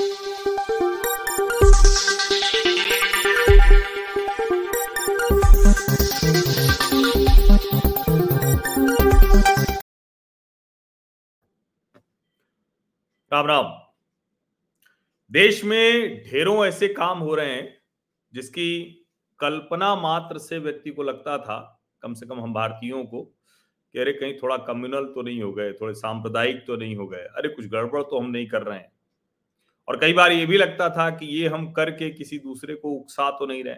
राम राम। देश में ढेरों ऐसे काम हो रहे हैं जिसकी कल्पना मात्र से व्यक्ति को लगता था, कम से कम हम भारतीयों को, कि अरे कहीं थोड़ा कम्युनल तो नहीं हो गए, थोड़े सांप्रदायिक तो नहीं हो गए। अरे कुछ गड़बड़ तो हम नहीं कर रहे हैं। और कई बार ये भी लगता था कि ये हम करके किसी दूसरे को उकसा तो नहीं रहे।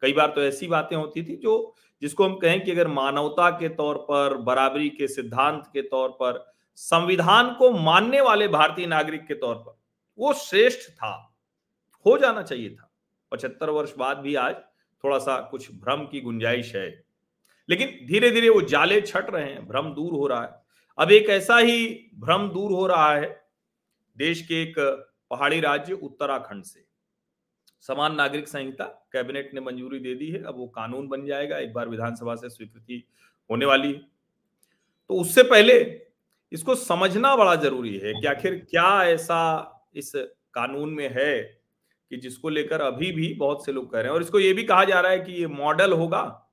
कई बार तो ऐसी बातें होती थी जो, जिसको हम कहें कि अगर मानवता के तौर पर, बराबरी के सिद्धांत के तौर पर, संविधान को मानने वाले भारतीय नागरिक के तौर पर, वो श्रेष्ठ था, हो जाना चाहिए था। पचहत्तर वर्ष बाद भी आज थोड़ा सा कुछ भ्रम की गुंजाइश है। लेकिन धीरे धीरे वो जाले छट रहे हैं, भ्रम दूर हो रहा है। अब एक ऐसा ही भ्रम दूर हो रहा है, देश के एक पहाड़ी राज्य उत्तराखंड से। समान नागरिक संहिता कैबिनेट ने मंजूरी दे दी है। अब वो कानून बन जाएगा। एक बार विधानसभा से स्वीकृति होने वाली है। तो उससे पहले इसको समझना बड़ा ज़रूरी है कि आखिर क्या ऐसा इस कानून में है कि जिसको लेकर अभी भी बहुत से लोग कह रहे हैं। और इसको ये भी कहा जा रहा है कि ये मॉडल होगा।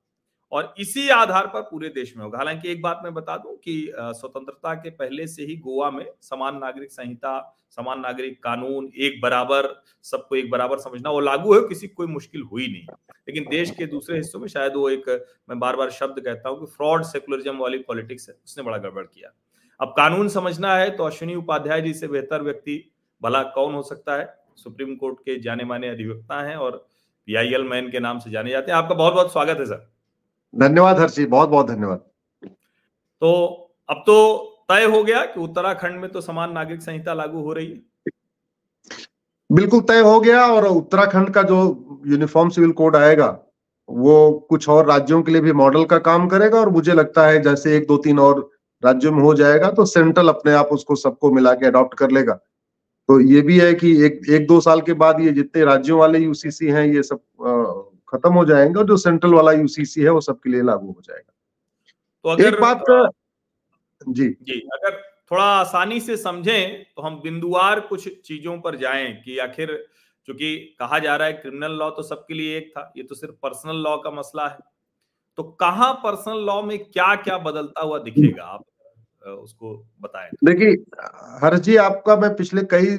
और इसी आधार पर पूरे देश में होगा। हालाँकि एक बात मैं बता दूँ कि स्वतंत्रता के पहले से ही गोवा में समान नागरिक संहिता, समान नागरिक कानून, एक बराबर, सबको एक बराबर समझना वो लागू है, किसी कोई मुश्किल हुई नहीं। लेकिन देश के दूसरे हिस्सों में शायद वो एक, मैं बार बार शब्द कहता हूँ कि फ्रॉड, सेकुलरिज्म वाली पॉलिटिक्स है, उसने बड़ा गड़बड़ किया। अब कानून समझना है तो अश्विनी उपाध्याय जी से बेहतर व्यक्ति भला कौन हो सकता है? सुप्रीम कोर्ट के जाने माने अधिवक्ता हैं और पीआईएल मैन के नाम से जाने जाते हैं। आपका बहुत बहुत स्वागत है, सर। धन्यवाद हर्षी बहुत बहुत धन्यवाद। तो अब तो तय हो गया कि उत्तराखंड में तो समान नागरिक संहिता लागू हो रही है। बिल्कुल तय हो गया और उत्तराखंड का जो यूनिफॉर्म सिविल कोड आएगा वो कुछ और राज्यों के लिए भी मॉडल का काम करेगा और मुझे लगता है जैसे एक दो तीन और राज्यों में हो जाएगा तो सेंट्रल अपने आप उसको सबको मिला के अडॉप्ट कर लेगा। तो ये भी है कि एक एक दो साल के बाद ये जितने राज्यों वाले यूसीसी हैं ये सब खत्म हो जाएँगे और जो सेंट्रल वाला यूसीसी है वो सबके लिए लागू हो जाएगा। तो अगर एक बात का जी। जी अगर थोड़ा आसानी से समझें तो हम बिंदुवार कुछ चीज़ों पर जाएँ कि आखिर चूँकि कहा जा रहा है क्रिमिनल लॉ तो सबके लिए एक था ये तो सिर्फ़ पर्सनल लॉ का मसला है। तो कहाँ पर्सनल लॉ में क्या क्या बदलता हुआ दिखेगा? आप उसको बताएँ। देखिए हर जी आपका मैं पिछले कई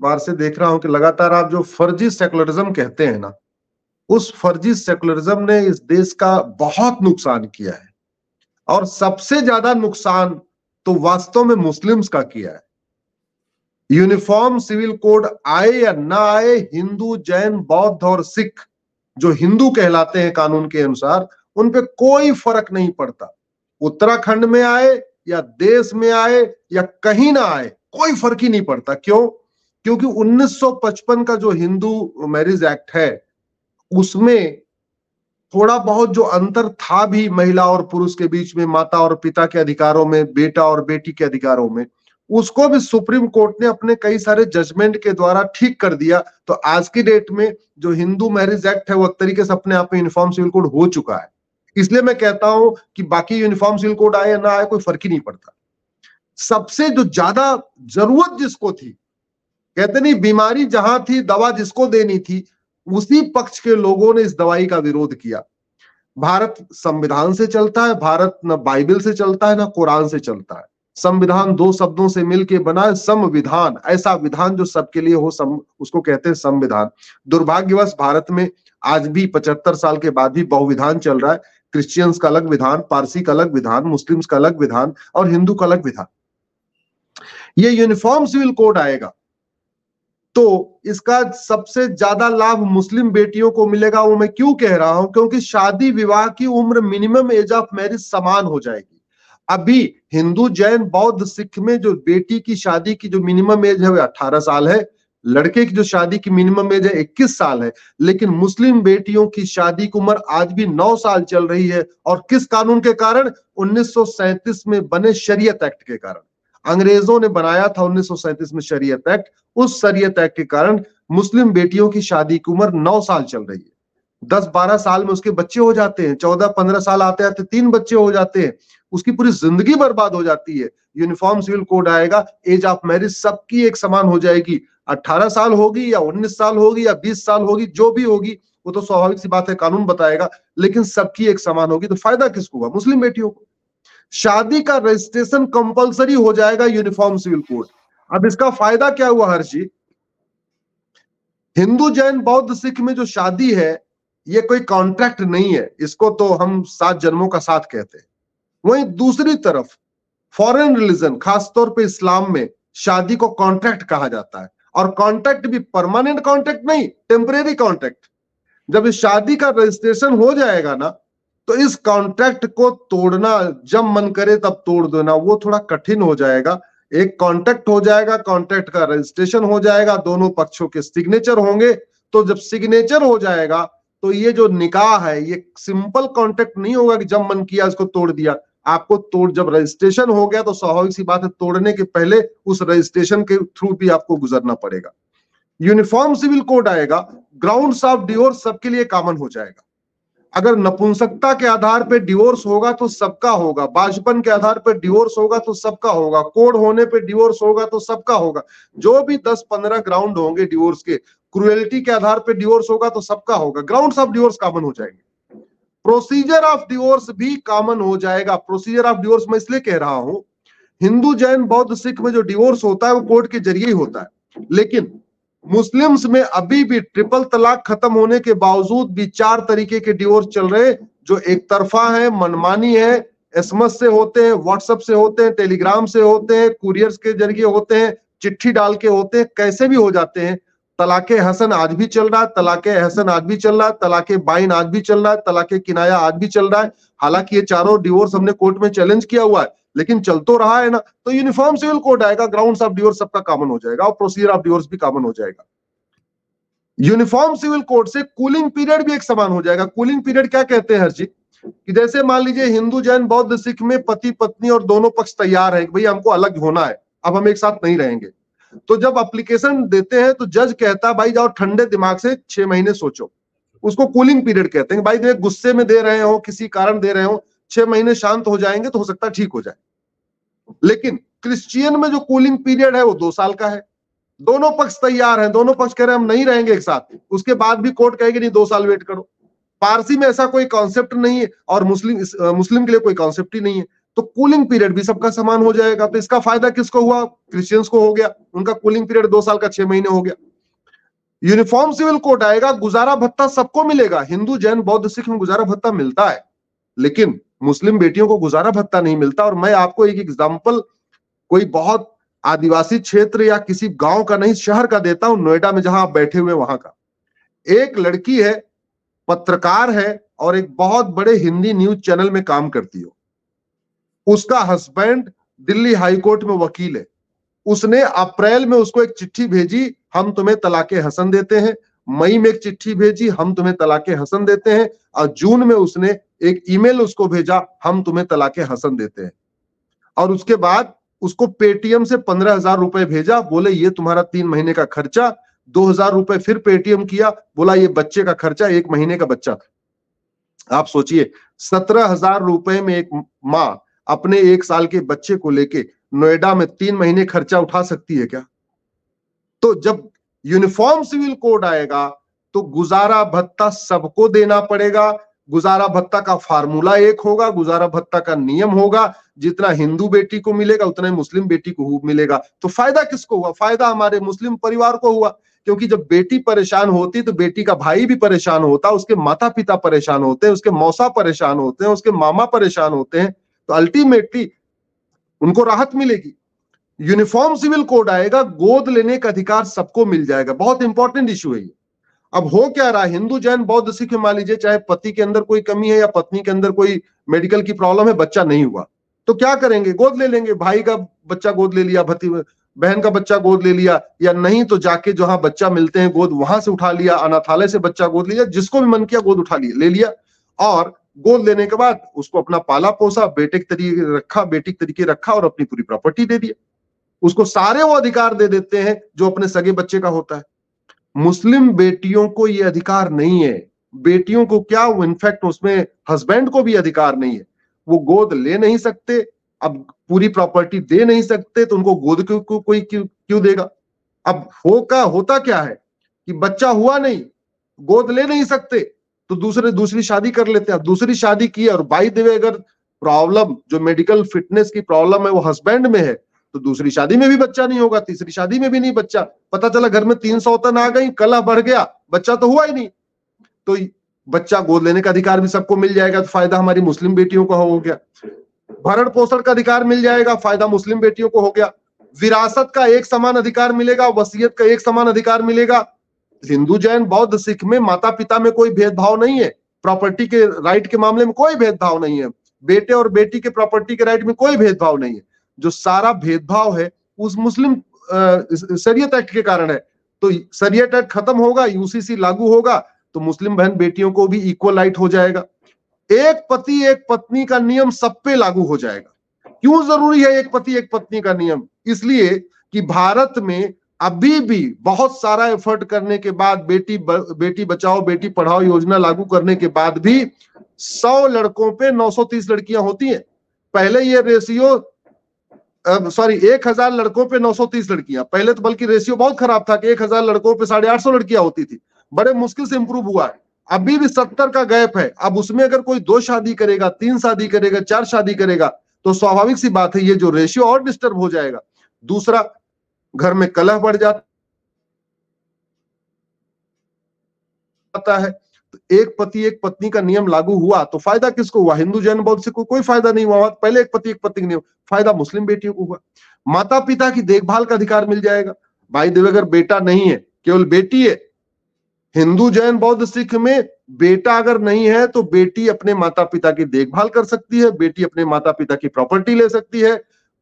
बार से देख रहा हूँ कि लगातार आप जो फर्जी सेकुलरिज्म कहते हैं ना उस फर्जी सेकुलरिज्म ने इस देश का बहुत नुकसान किया है। और सबसे ज़्यादा नुकसान तो वास्तव में मुस्लिम्स का किया है। यूनिफॉर्म सिविल कोड आए या ना आए, हिंदू, जैन, बौद्ध और सिख जो हिंदू कहलाते हैं कानून के अनुसार, उन पे कोई फ़र्क नहीं पड़ता। उत्तराखंड में आए या देश में आए या कहीं ना आए, कोई फ़र्क ही नहीं पड़ता। क्यों? क्योंकि 1955 का जो हिंदू मैरिज एक्ट है उसमें थोड़ा बहुत जो अंतर था भी महिला और पुरुष के बीच में, माता और पिता के अधिकारों में, बेटा और बेटी के अधिकारों में, उसको भी सुप्रीम कोर्ट ने अपने कई सारे जजमेंट के द्वारा ठीक कर दिया। तो आज की डेट में जो हिंदू मैरिज एक्ट है, वो एक तरीके से अपने आप में यूनिफॉर्म सिविल कोड हो चुका है। इसलिए मैं कहता हूँ कि बाकी यूनिफॉर्म सिविल कोड आए या ना आए, कोई फ़र्क ही नहीं पड़ता। सबसे जो ज़्यादा ज़रूरत जिसको थी, कहते नहीं, बीमारी जहाँ थी, दवा जिसको देनी थी उसी पक्ष के लोगों ने इस दवाई का विरोध किया। भारत संविधान से चलता है भारत न बाइबल से चलता है ना कुरान से चलता है। संविधान दो शब्दों से मिलके बना है संविधान ऐसा विधान जो सबके लिए हो सम, उसको कहते हैं संविधान। दुर्भाग्यवश भारत में आज भी पचहत्तर साल के बाद भी बहुविधान चल रहा है। क्रिश्चियंस का अलग विधान पारसी का अलग विधान मुस्लिम्स का अलग विधान और हिंदू का अलग विधान। ये यूनिफॉर्म सिविल कोड आएगा। तो इसका सबसे ज़्यादा लाभ मुस्लिम बेटियों को मिलेगा, वो मैं क्यों कह रहा हूँ? क्योंकि शादी विवाह की उम्र मिनिमम एज ऑफ़ मैरिज समान हो जाएगी। अभी हिंदू जैन, बौद्ध, सिख में जो बेटी की शादी की जो मिनिमम एज है, वो अठारह साल है। लड़के की जो शादी की मिनिमम एज है, इक्कीस साल है। लेकिन मुस्लिम बेटियों की शादी की उम्र आज भी नौ साल चल रही है और किस कानून के कारण? उन्नीस सौ सैंतीस में बने शरीयत एक्ट के कारण। अंग्रेज़ों ने बनाया था उन्नीस में शरीयत एक्ट। उस शरीयत एक्ट के कारण मुस्लिम बेटियों की शादी की उम्र नौ साल चल रही है। दस बारह साल में उसके बच्चे हो जाते हैं, चौदह पंद्रह साल आते आते तीन बच्चे हो जाते हैं। उसकी पूरी ज़िंदगी बर्बाद हो जाती है। यूनिफॉर्म सिविल कोड आएगा, एज ऑफ़ मैरिज सबकी एक समान हो जाएगी। अट्ठारह साल होगी या उन्नीस साल होगी या बीस साल होगी, जो भी होगी, वो तो स्वाभाविक सी बात है, कानून बताएगा, लेकिन सबकी एक समान होगी। तो फ़ायदा किसको हुआ? मुस्लिम बेटियों को। शादी का रजिस्ट्रेशन कंपलसरी हो जाएगा यूनिफॉर्म सिविल कोड अब इसका फ़ायदा क्या हुआ, हर्षी? हिंदू, जैन, बौद्ध, सिख में जो शादी है, ये कोई कॉन्ट्रैक्ट नहीं है। इसको तो हम सात जन्मों का साथ कहते हैं। वहीं दूसरी तरफ़ फॉरेन रिलीजन खासतौर पे इस्लाम में, शादी को कॉन्ट्रैक्ट कहा जाता है। और कॉन्ट्रैक्ट भी परमानेंट कॉन्ट्रैक्ट नहीं टेम्परेरी कॉन्ट्रैक्ट जब इस शादी का रजिस्ट्रेशन हो जाएगा ना तो इस कॉन्ट्रैक्ट को तोड़ना, जब मन करे तब तोड़ देना, वो थोड़ा कठिन हो जाएगा। एक कॉन्ट्रैक्ट हो जाएगा कॉन्ट्रैक्ट का रजिस्ट्रेशन हो जाएगा, दोनों पक्षों के सिग्नेचर होंगे। तो जब सिग्नेचर हो जाएगा तो ये जो निकाह है, ये सिंपल कॉन्ट्रैक्ट नहीं होगा कि जब मन किया इसको तोड़ दिया। आपको तोड़, जब रजिस्ट्रेशन हो गया तो स्वाभाविक सी बात है, तोड़ने के पहले उस रजिस्ट्रेशन के थ्रू भी आपको गुजरना पड़ेगा। यूनिफॉर्म सिविल कोड आएगा ग्राउंड ऑफ़ डिवोर्स सबके लिए कॉमन हो जाएगा। अगर नपुंसकता के आधार पर डिवोर्स होगा तो सबका होगा। बाजपन के आधार पर डिवोर्स होगा तो सबका होगा। कोड होने पे डिवोर्स होगा तो सबका होगा। जो भी दस पंद्रह ग्राउंड होंगे डिवोर्स के क्रुएलिटी के आधार पर डिवोर्स होगा तो सबका होगा। ग्राउंड ऑफ़ डिवोर्स कॉमन हो जाएँगे। प्रोसीजर ऑफ़ डिवोर्स भी कॉमन हो जाएगा। प्रोसीजर ऑफ़ डिवोर्स मैं इसलिए कह रहा हूँ, हिंदू जैन बौद्ध सिख में जो डिवोर्स होता है वो कोर्ट के ज़रिए ही होता है। लेकिन मुस्लिम्स में अभी भी ट्रिपल तलाक खत्म होने के बावजूद भी चार तरीके के डिवोर्स चल रहे जो एक तरफा है, मनमानी है, एसएमएस से होते हैं, व्हाट्सएप से होते हैं, टेलीग्राम से होते हैं, कुरियर्स के ज़रिए होते हैं, चिट्ठी डाल के होते हैं, कैसे भी हो जाते हैं। तलाके हसन आज भी चल रहा है, तलाके हसन आज भी चल रहा है, तलाके बाइन आज भी चल रहा है, तलाके किनाया आज भी चल रहा है। हालाँकि ये चारों डिवोर्स हमने कोर्ट में चैलेंज किया हुआ है। लेकिन चल तो रहा है ना तो यूनिफॉर्म सिविल कोड आएगा ग्राउंड ऑफ़ डिवोर्स सबका कॉमन हो जाएगा, और प्रोसीजर ऑफ़ डिवोर्स भी कॉमन हो जाएगा। यूनिफॉर्म सिविल कोड से कूलिंग पीरियड भी एक समान हो जाएगा। कूलिंग पीरियड क्या कहते हैं हर्षित कि जैसे मान लीजिए हिंदू, जैन, बौद्ध, सिख में पति, पत्नी और दोनों पक्ष तैयार है भाई हमको अलग होना है, अब हम एक साथ नहीं रहेंगे। तो जब अप्लीकेशन देते हैं तो जज कहता है, भाई जाओ ठंडे दिमाग से छह महीने सोचो। उसको कूलिंग पीरियड कहते हैं भाई दे गुस्से में दे रहे हो, किसी कारण दे रहे हो छह महीने शांत हो जाएँगे तो हो सकता है ठीक हो जाए। लेकिन क्रिश्चियन में जो कूलिंग पीरियड है वो दो साल का है। दोनों पक्ष तैयार हैं, दोनों पक्ष कह रहे हैं हम नहीं रहेंगे एक साथ। उसके बाद भी कोर्ट कहेगी, नहीं, दो साल वेट करो। पारसी में ऐसा कोई कॉन्सेप्ट नहीं है और मुस्लिम मुस्लिम के लिए कोई कॉन्सेप्ट ही नहीं है। तो कूलिंग पीरियड भी सबका समान हो जाएगा। तो इसका फ़ायदा किसको हुआ? क्रिश्चियंस को हो गया। उनका कूलिंग पीरियड दो साल का छह महीने हो गया। यूनिफॉर्म सिविल कोड आएगा, गुजारा भत्ता सबको मिलेगा। हिंदू, जैन, बौद्ध, सिख में गुजारा भत्ता मिलता है। लेकिन मुस्लिम बेटियों को गुजारा भत्ता नहीं मिलता और मैं आपको एक एग्ज़ाम्पल कोई बहुत आदिवासी क्षेत्र या किसी गाँव का नहीं, शहर का देता हूँ, नोएडा में जहाँ आप बैठे हुए वहाँ का। एक लड़की है, पत्रकार है और एक बहुत बड़े हिंदी न्यूज़ चैनल में काम करती हो। उसका हस्बैंड दिल्ली हाईकोर्ट में वकील है। उसने अप्रैल में उसको एक चिट्ठी भेजी, हम तुम्हें तलाके हसन देते हैं। मई में एक चिट्ठी भेजी, हम तुम्हें तलाके हसन देते हैं। और जून में उसने एक ईमेल उसको भेजा, हम तुम्हें तलाके हसन देते हैं। और उसके बाद उसको पेटीएम से पंद्रह हज़ार रुपए भेजा, बोले, ये तुम्हारा तीन महीने का खर्चा, दो हज़ार रुपए फिर पेटीएम किया, बोला, ये बच्चे का खर्चा, एक महीने का बच्चा आप सोचिए, सत्रह हज़ार रुपए में एक माँ अपने एक साल के बच्चे को लेके नोएडा में तीन महीने खर्चा उठा सकती है क्या? तो जब यूनिफॉर्म सिविल कोड आएगा तो गुजारा भत्ता सबको देना पड़ेगा गुजारा भत्ता का फार्मूला एक होगा, गुजारा भत्ता का नियम होगा, जितना हिंदू बेटी को मिलेगा, उतना ही मुस्लिम बेटी को मिलेगा। तो फ़ायदा किसको हुआ? फ़ायदा हमारे मुस्लिम परिवार को हुआ, क्योंकि जब बेटी परेशान होती तो बेटी का भाई भी परेशान होता उसके माता पिता परेशान होते हैं, उसके मौसा परेशान होते हैं, उसके मामा परेशान होते हैं तो अल्टीमेटली उनको राहत मिलेगी। यूनिफॉर्म सिविल कोड आएगा, गोद लेने का अधिकार सबको मिल जाएगा। बहुत इंपॉर्टेंट इश्यू है ये। अब हो क्या रहा? है हिंदू जैन, बौद्ध, सिख, मान लीजिए, चाहे पति के अंदर कोई कमी है या पत्नी के अंदर कोई मेडिकल की प्रॉब्लम है, बच्चा नहीं हुआ। तो क्या करेंगे? गोद ले लेंगे। भाई का बच्चा गोद ले लिया, भती, बहन का बच्चा गोद ले लिया, या नहीं तो जाके जहाँ बच्चा मिलते हैं, गोद वहाँ से उठा लिया, अनाथालय से बच्चा गोद लिया, जिसको भी मन किया, गोद उठा लिया, ले लिया। और गोद लेने के बाद उसको अपना पाला पोसा, बेटे के तरीके रखा, बेटी के तरीके रखा और अपनी पूरी प्रॉपर्टी दे दिया। उसको सारे वो अधिकार दे देते हैं जो अपने सगे बच्चे का होता है। मुस्लिम बेटियों को ये अधिकार नहीं है। बेटियों को क्या इनफैक्ट उसमें हस्बैंड को भी अधिकार नहीं है। वो गोद ले नहीं सकते अब पूरी प्रॉपर्टी दे नहीं सकते तो उनको गोद क्यों को, कोई क्यों क्यों देगा? अब होगा होता क्या है? कि बच्चा हुआ नहीं गोद ले नहीं सकते तो दूसरे दूसरी शादी कर लेते हैं। दूसरी शादी की और बाई देवे अगर प्रॉब्लम जो मेडिकल फिटनेस की प्रॉब्लम है वो हस्बैंड में है तो दूसरी शादी में भी बच्चा नहीं होगा, तीसरी शादी में भी नहीं बच्चा। पता चला घर में तीन सौतन आ गई, कला बढ़ गया, बच्चा तो हुआ ही नहीं। तो बच्चा गोद लेने का अधिकार भी सबको मिल जाएगा तो फ़ायदा हमारी मुस्लिम बेटियों को हो गया। भरण पोषण का अधिकार मिल जाएगा, फ़ायदा मुस्लिम बेटियों को हो गया। विरासत का एक समान अधिकार मिलेगा, वसीयत का एक समान अधिकार मिलेगा। हिंदू जैन, बौद्ध, सिख में माता पिता में कोई भेदभाव नहीं है। प्रॉपर्टी के राइट के मामले में कोई भेदभाव नहीं है। बेटे और बेटी के प्रॉपर्टी के राइट में कोई भेदभाव नहीं है। जो सारा भेदभाव है उस मुस्लिम शरीयत एक्ट के कारण है। तो शरीयत एक्ट खत्म होगा यूसीसी लागू होगा तो मुस्लिम बहन बेटियों को भी इक्वल राइट हो जाएगा। एक पति एक पत्नी का नियम सब पे लागू हो जाएगा। क्यों ज़रूरी है एक पति एक पत्नी का नियम? इसलिए कि भारत में अभी भी बहुत सारा एफर्ट करने के बाद बेटी ब, बेटी बचाओ बेटी पढ़ाओ योजना लागू करने के बाद भी सौ लड़कों पे 930 लड़कियाँ होती हैं। पहले ये रेशियो सॉरी एक हज़ार लड़कों पे 930 लड़कियाँ। पहले तो बल्कि रेशियो बहुत खराब था कि एक हज़ार लड़कों पे साढ़े आठ सौ लड़कियाँ होती थी। बड़े मुश्किल से इंप्रूव हुआ है। अभी भी सत्तर का गैप है। अब उसमें अगर कोई दो शादी करेगा, तीन शादी करेगा, चार शादी करेगा तो स्वाभाविक सी बात है, ये जो रेशियो और डिस्टर्ब हो जाएगा। दूसरा, घर में कलह बढ़ जाता है। एक पति एक पत्नी का नियम लागू हुआ तो फ़ायदा किसको हुआ? हिंदू जैन बौद्ध से को, कोई फ़ायदा नहीं हुआ। पहले एक पति एक पत्नी का नियम फ़ायदा मुस्लिम बेटियों को हुआ। माता पिता की देखभाल का अधिकार मिल जाएगा। भाई देव अगर बेटा नहीं है केवल बेटी है हिंदू जैन बौद्ध सिख में बेटा अगर नहीं है तो बेटी अपने माता पिता की देखभाल कर सकती है बेटी अपने माता पिता की प्रॉपर्टी ले सकती है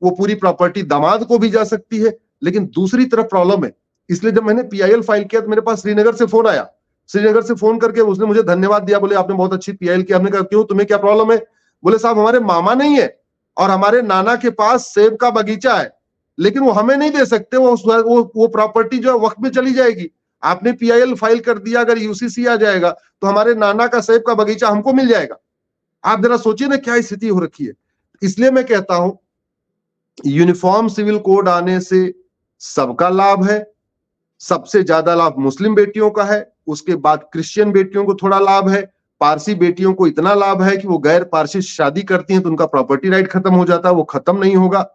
वो पूरी प्रॉपर्टी दामाद को भी जा सकती है। लेकिन दूसरी तरफ़ प्रॉब्लम है। इसलिए जब मैंने पीआईएल फ़ाइल किया तो मेरे पास श्रीनगर से फ़ोन आया। श्रीनगर से फ़ोन करके उसने मुझे धन्यवाद दिया बोले आपने बहुत अच्छी पीआईएल की हमने कहा क्यों? तुम्हें क्या प्रॉब्लम है? बोले साहब हमारे मामा नहीं है और हमारे नाना के पास सेब का बगीचा है लेकिन वो हमें नहीं दे सकते वो वो, वो प्रॉपर्टी जो है वक्त में चली जाएगी। आपने पीआईएल फ़ाइल कर दिया अगर यूसीसी आ जाएगा तो हमारे नाना का सेब का बगीचा हमको मिल जाएगा। आप जरा सोचिए ना क्या स्थिति हो रखी है। इसलिए मैं कहता हूँ यूनिफॉर्म सिविल कोड आने से सबका लाभ है सबसे ज़्यादा लाभ मुस्लिम बेटियों का है उसके बाद क्रिश्चियन बेटियों को थोड़ा लाभ है, पारसी बेटियों को इतना लाभ है कि वो गैर पारसी शादी करती हैं तो उनका प्रॉपर्टी राइट खत्म हो जाता है वो खत्म नहीं होगा।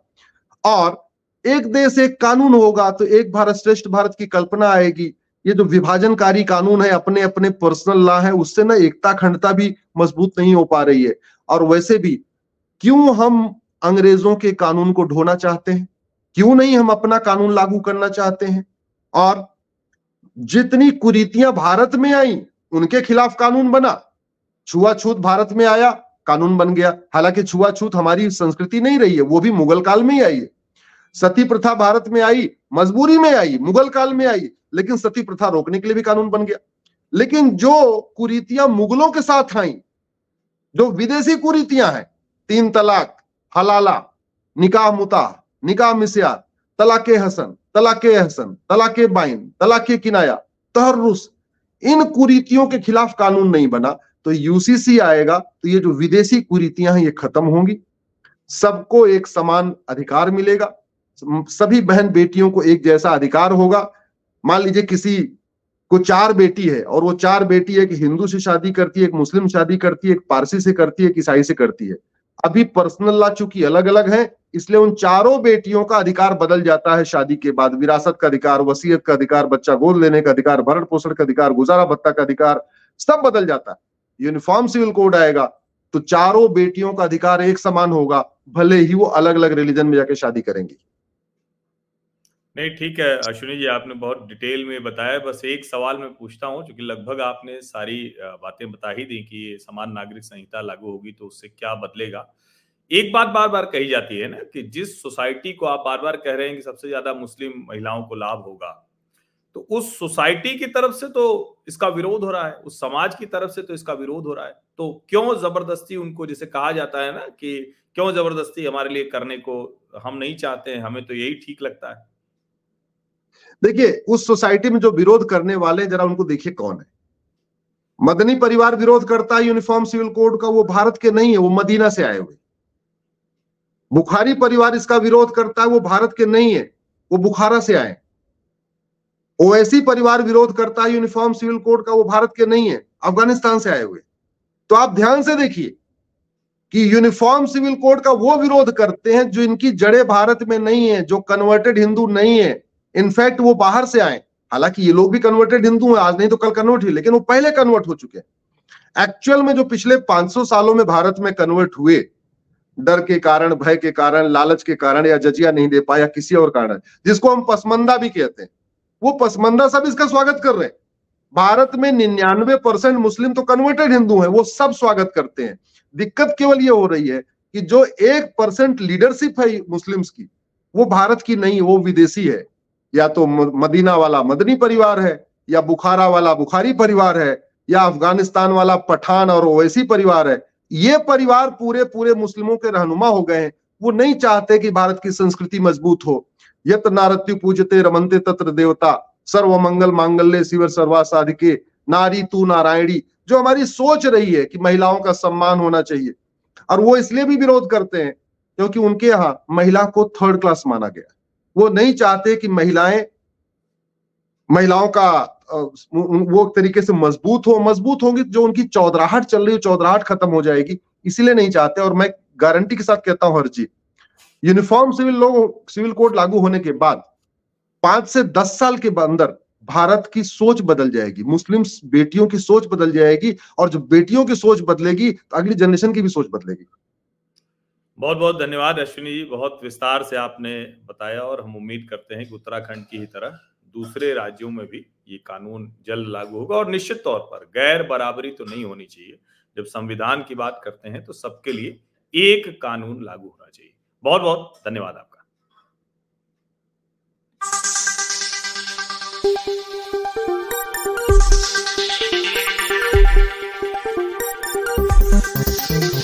और एक देश एक कानून होगा तो एक भारत श्रेष्ठ भारत की कल्पना आएगी। ये जो विभाजनकारी कानून है अपने अपने पर्सनल लॉ है, उससे ना एकता खंडता भी मज़बूत नहीं हो पा रही है। और वैसे भी, क्यों हम अंग्रेज़ों के कानून को ढोना चाहते हैं? क्यों नहीं हम अपना कानून लागू करना चाहते हैं? और जितनी कुरीतियाँ भारत में आई, उनके खिलाफ कानून बना। छुआछूत भारत में आया, कानून बन गया। हालाँकि छुआछूत हमारी संस्कृति नहीं रही है, वो भी मुगल काल में ही आई है। सती प्रथा भारत में आई, मजबूरी में आई, मुगल काल में आई, लेकिन सती प्रथा रोकने के लिए भी कानून बन गया। लेकिन जो कुरीतियाँ मुगलों के साथ आई, जो विदेशी कुरीतियाँ हैं, तीन तलाक, हलाला, निकाह मुता निकाह मिसियार तलाके हसन तलाके हसन तलाके बाइन, तलाके किनाया तहरुस इन कुरीतियों के खिलाफ कानून नहीं बना तो यूसीसी आएगा तो ये जो विदेशी कुरीतियाँ हैं, ये खत्म होंगी। सबको एक समान अधिकार मिलेगा। सभी बहन बेटियों को एक जैसा अधिकार होगा। मान लीजिए किसी को चार बेटी है, और वो चार बेटी एक हिंदू से शादी करती है, एक मुस्लिम शादी करती है, एक पारसी से करती है, एक ईसाई से करती है। अभी पर्सनल ला चूँकि अलग अलग है, इसलिए उन चारों बेटियों का अधिकार बदल जाता है शादी के बाद। विरासत का अधिकार, वसीयत का अधिकार, बच्चा गोद लेने का अधिकार, भरण पोषण का अधिकार, गुजारा भत्ता का अधिकार, सब बदल जाता है। यूनिफॉर्म सिविल कोड आएगा तो चारों बेटियों का अधिकार एक समान होगा, भले ही वो अलग अलग रिलीजन में जाके शादी करेंगी। नहीं, ठीक है, अश्विनी जी, आपने बहुत डिटेल में बताया। बस एक सवाल मैं पूछता हूँ, क्योंकि लगभग आपने सारी बातें बता ही दी कि समान नागरिक संहिता लागू होगी तो उससे क्या बदलेगा? एक बात बार बार कही जाती है ना कि जिस सोसाइटी को आप बार बार कह रहे हैं कि सबसे ज़्यादा मुस्लिम महिलाओं को लाभ होगा तो उस सोसाइटी की तरफ़ से तो इसका विरोध हो रहा है, उस समाज की तरफ़ से तो इसका विरोध हो रहा है। तो क्यों ज़बरदस्ती उनको, जिसे कहा जाता है ना कि क्यों ज़बरदस्ती हमारे लिए करने को हम नहीं चाहते हैं, हमें तो यही ठीक लगता है। देखिए, उस सोसाइटी में जो विरोध करने वाले हैं, जरा उनको देखिए कौन है। मदनी परिवार विरोध करता है यूनिफॉर्म सिविल कोड का, वो भारत के नहीं है, वो मदीना से आए हुए। बुखारी परिवार इसका विरोध करता है, वो भारत के नहीं है, वो बुखारा से आए। ओएसी परिवार विरोध करता है यूनिफॉर्म सिविल कोड का, वो भारत के नहीं है, अफ़गानिस्तान से आए हुए। तो आप ध्यान से देखिए कि यूनिफॉर्म सिविल कोड का वो विरोध करते हैं, जो इनकी जड़े भारत में नहीं है, जो कन्वर्टेड हिंदू नहीं है इनफैक्ट वो बाहर से आए। हालाँकि ये लोग भी कन्वर्टेड हिंदू हैं, आज नहीं तो कल कन्वर्ट हुए, लेकिन वो पहले कन्वर्ट हो चुके हैं। एक्चुअल में जो पिछले 500 सालों में भारत में कन्वर्ट हुए, डर के कारण, भय के कारण, लालच के कारण, या जजिया नहीं दे पाया, किसी और कारण, जिसको हम पसमंदा भी कहते हैं, वो पसमंदा सब इसका स्वागत कर रहे हैं। भारत में निन्यानवे परसेंट मुस्लिम तो कन्वर्टेड हिंदू हैं, वो सब स्वागत करते हैं। दिक्कत केवल ये हो रही है कि जो एक परसेंट लीडरशिप है मुस्लिम्स की, वो भारत की नहीं, वो विदेशी है। या तो मदीना वाला मदनी परिवार है, या बुखारा वाला बुखारी परिवार है, या अफ़गानिस्तान वाला पठान और ओवैसी परिवार है, ये परिवार पूरे पूरे मुस्लिमों के रहनुमा हो गए हैं। वो नहीं चाहते कि भारत की संस्कृति मज़बूत हो। यत नारत्यु पूजते रमनते तत्र देवता, सर्व मंगल मांगल्य शिवर सर्वा साधिके नारी तू नारायणी, जो हमारी सोच रही है कि महिलाओं का सम्मान होना चाहिए। और वो इसलिए भी विरोध करते हैं, क्योंकि उनके यहाँ महिला को थर्ड क्लास माना गया वो नहीं चाहते कि महिलाएँ, महिलाओं का वो तरीके से मज़बूत हो, मज़बूत होंगी जो उनकी चौधराहट चल रही है, चौधराहट खत्म हो जाएगी, इसीलिए नहीं चाहते। और मैं गारंटी के साथ कहता हूँ हर जी यूनिफॉर्म सिविल लोग, सिविल कोड लागू होने के बाद, पाँच से दस साल के अंदर भारत की सोच बदल जाएगी मुस्लिम बेटियों की सोच बदल जाएगी, और जब बेटियों की सोच बदलेगी तो अगली जनरेशन की भी सोच बदलेगी। बहुत बहुत धन्यवाद अश्विनी जी, बहुत विस्तार से आपने बताया और हम उम्मीद करते हैं कि उत्तराखंड की ही तरह दूसरे राज्यों में भी ये कानून जल्द लागू होगा और निश्चित तौर पर गैर बराबरी तो नहीं होनी चाहिए जब संविधान की बात करते हैं तो सबके लिए एक कानून लागू होना चाहिए बहुत बहुत धन्यवाद आपका.